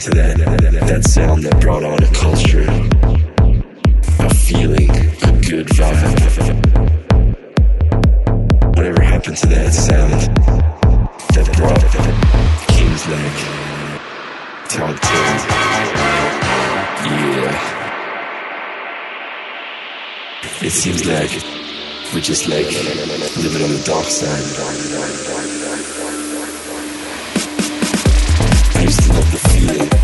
to that that sound that brought on a culture, a feeling, a good vibe. Whatever happened to that sound that brought King's Neck, Todd Yeah. It seems like we're just like living on the dark side. yeah.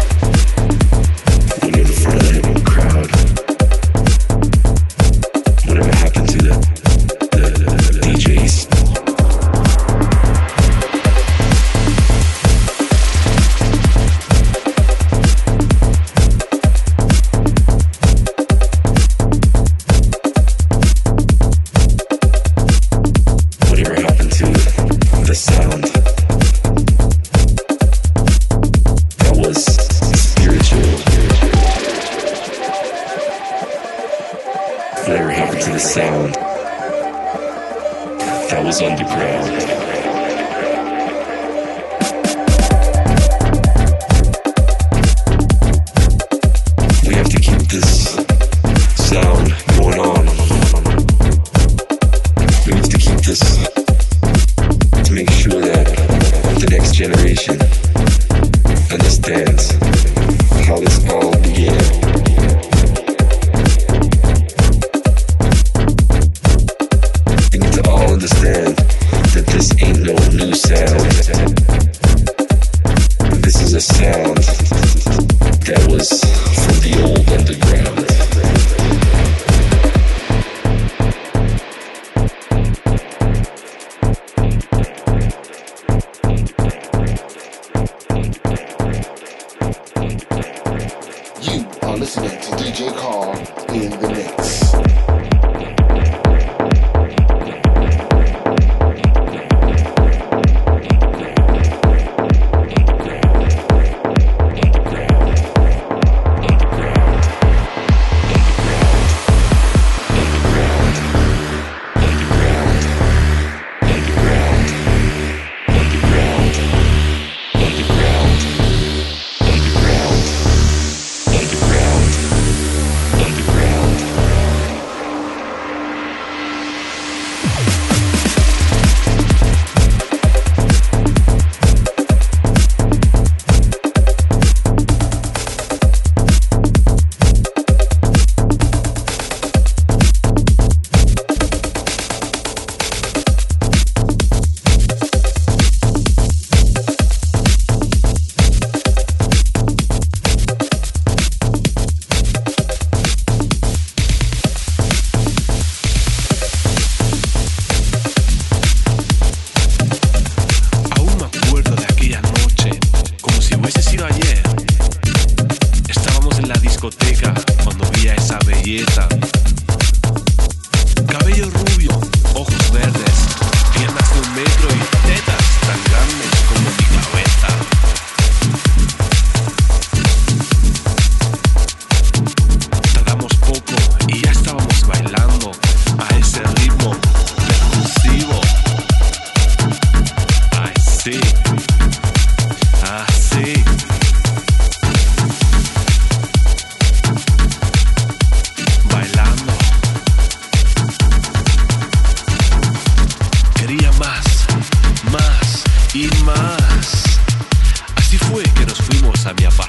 sin más. Así fue que nos fuimos a mi apartamento.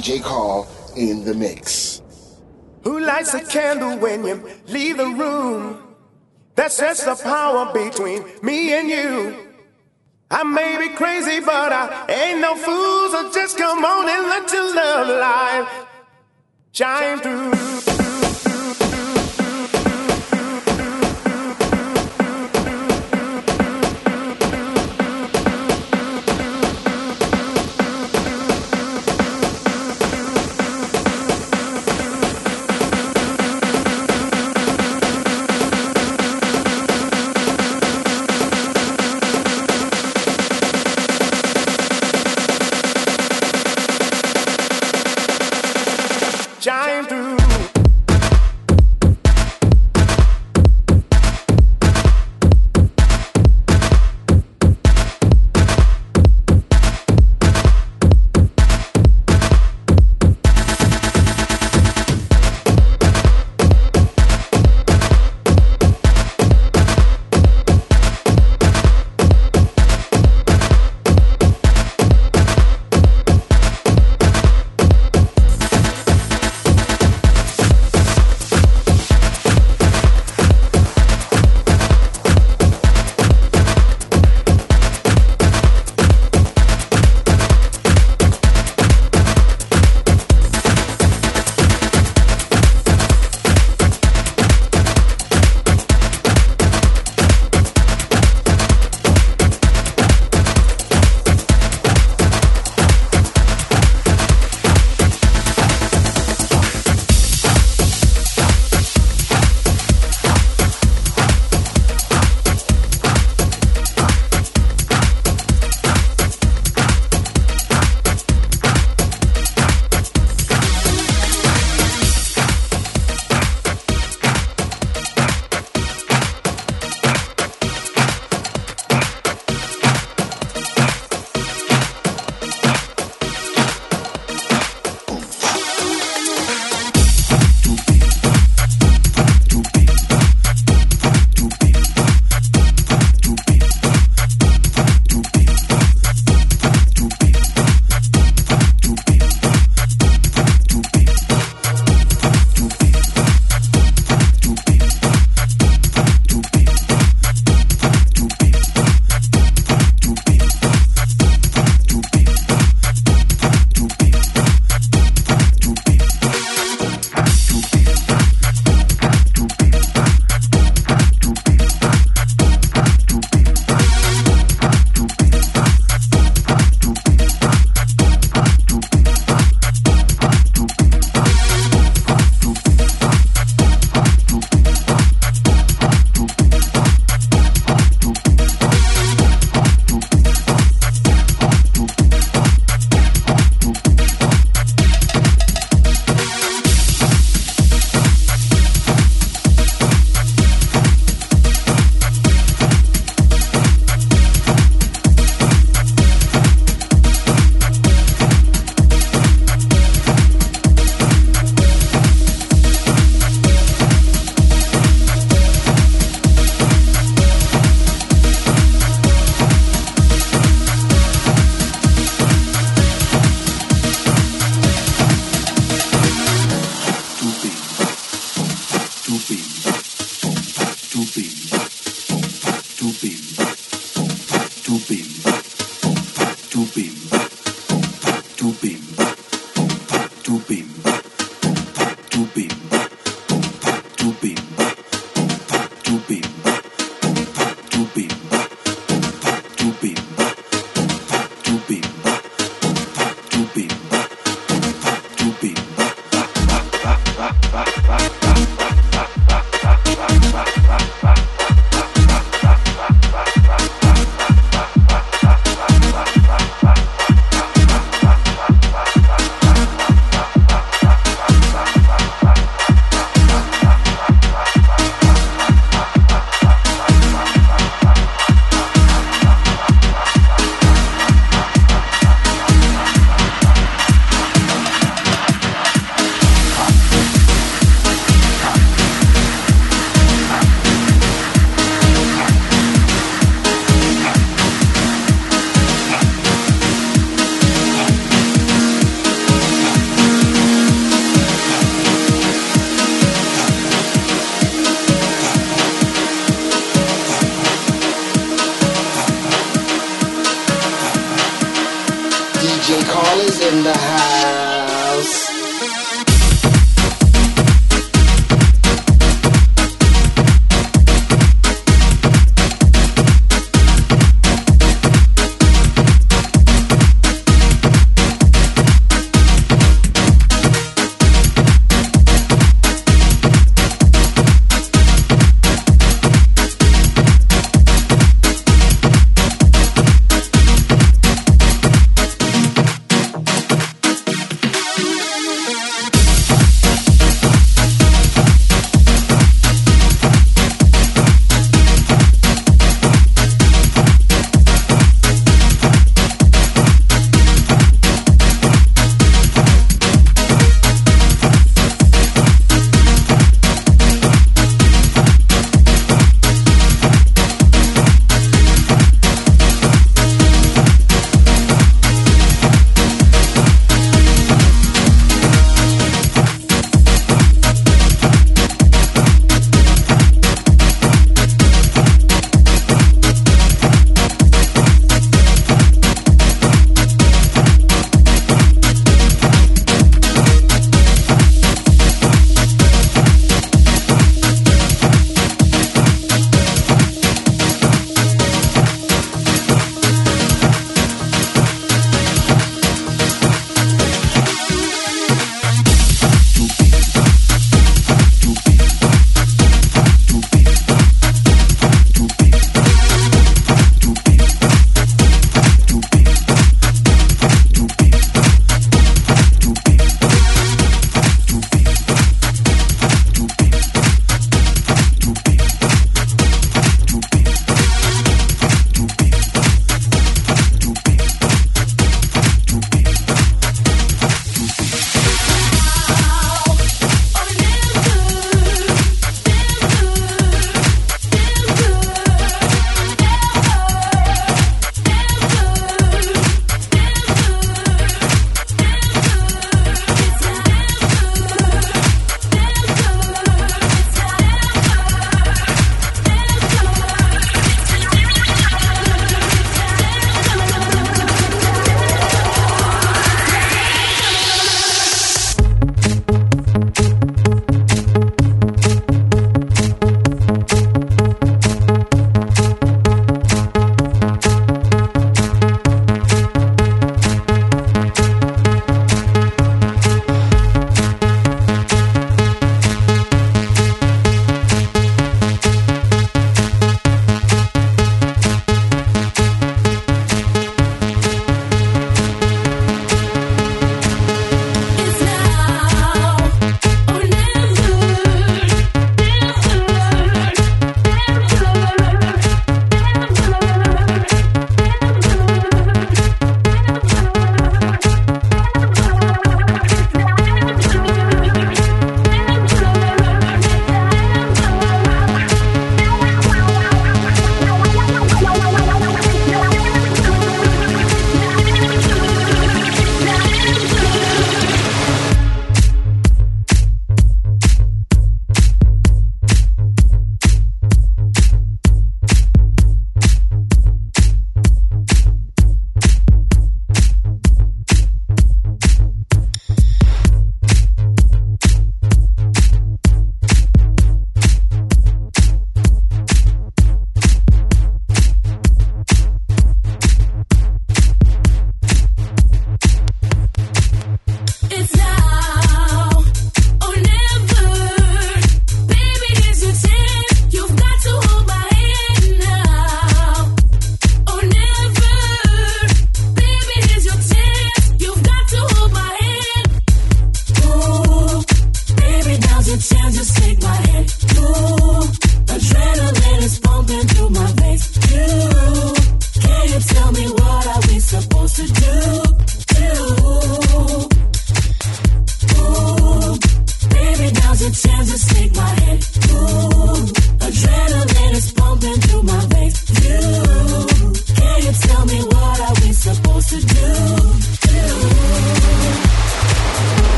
DJ Carl in the mix. Who lights a candle when you leave the room? That sets the power between me and you. I may be crazy, but I ain't no fool, so just come on and let your love light shine through.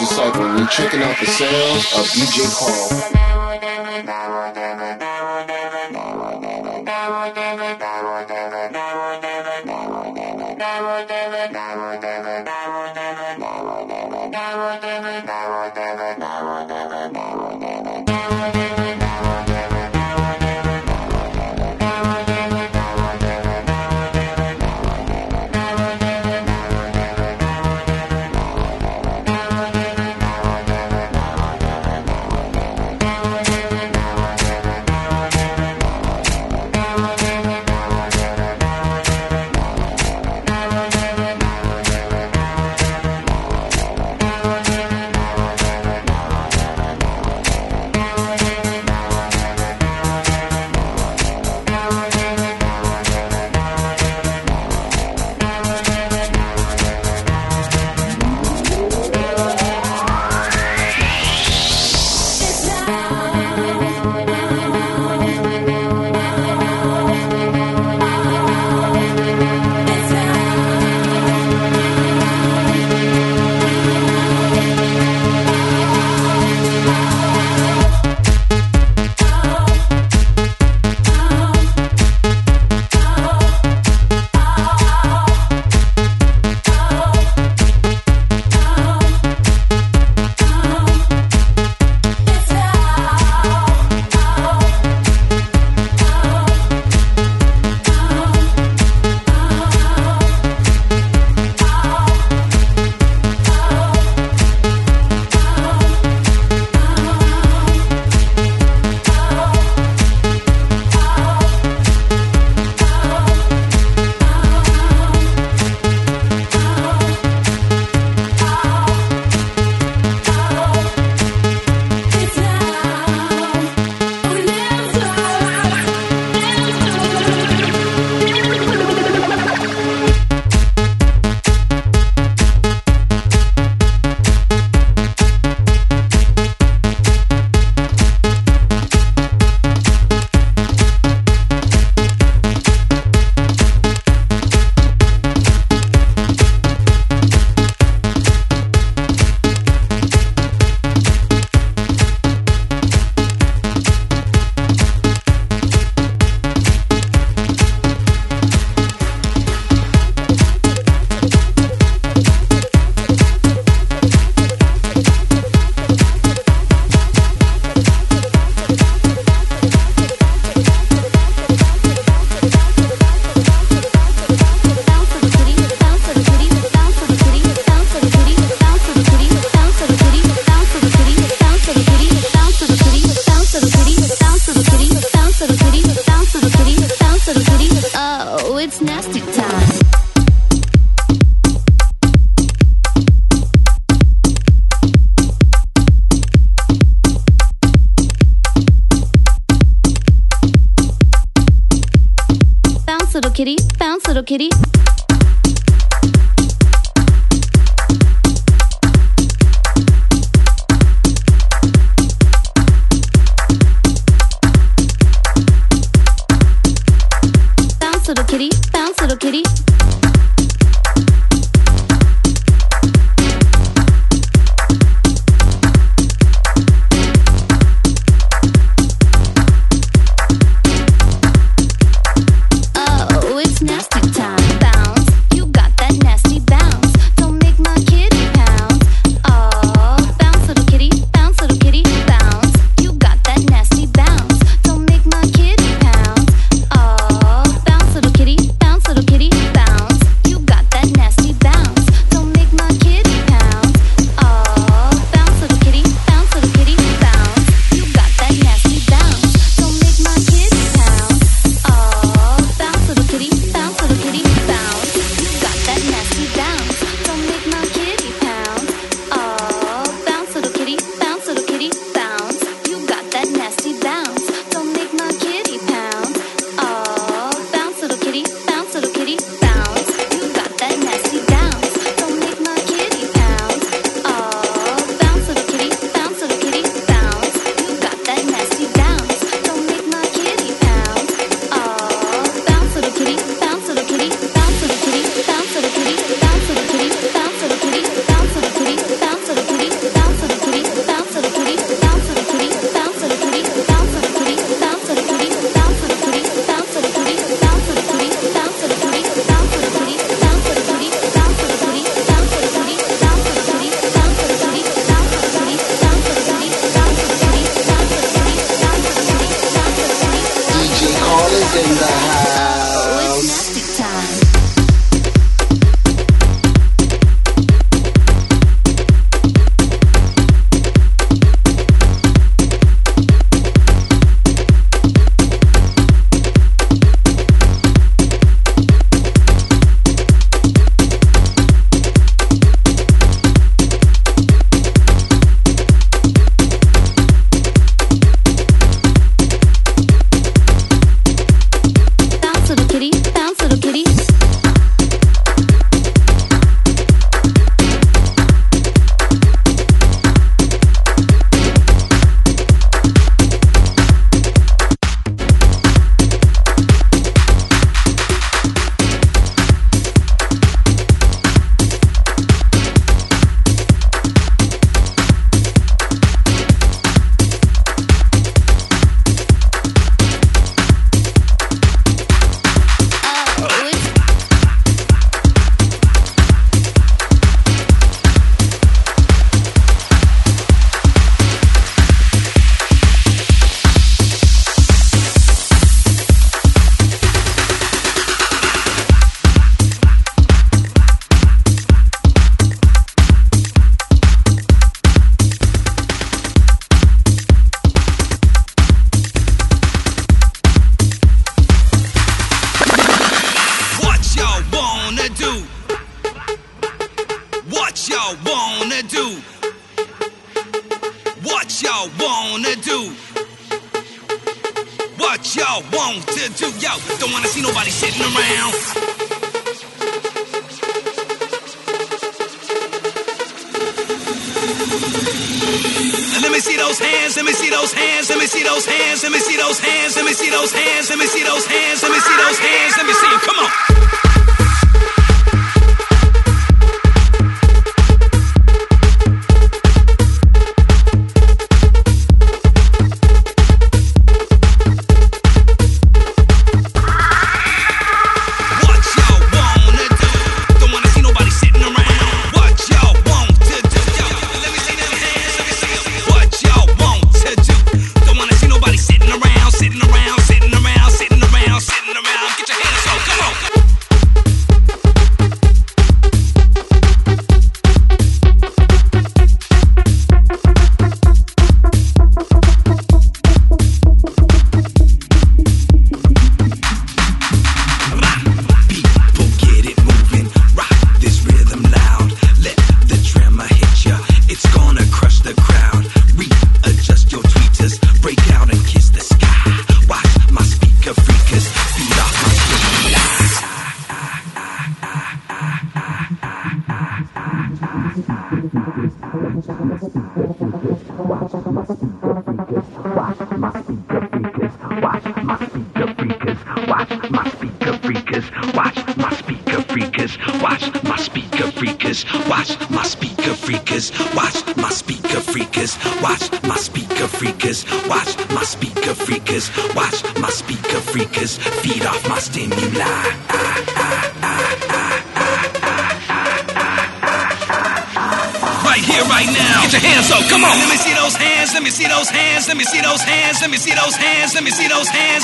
disciple. We're checking out the sounds of DJ Carl.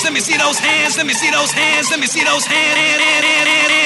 Let me see those hands. Let me see those hands. Let me see those hands.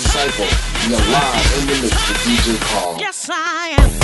Disciple. You're live in the mix with DJ Carl. Yes, I am.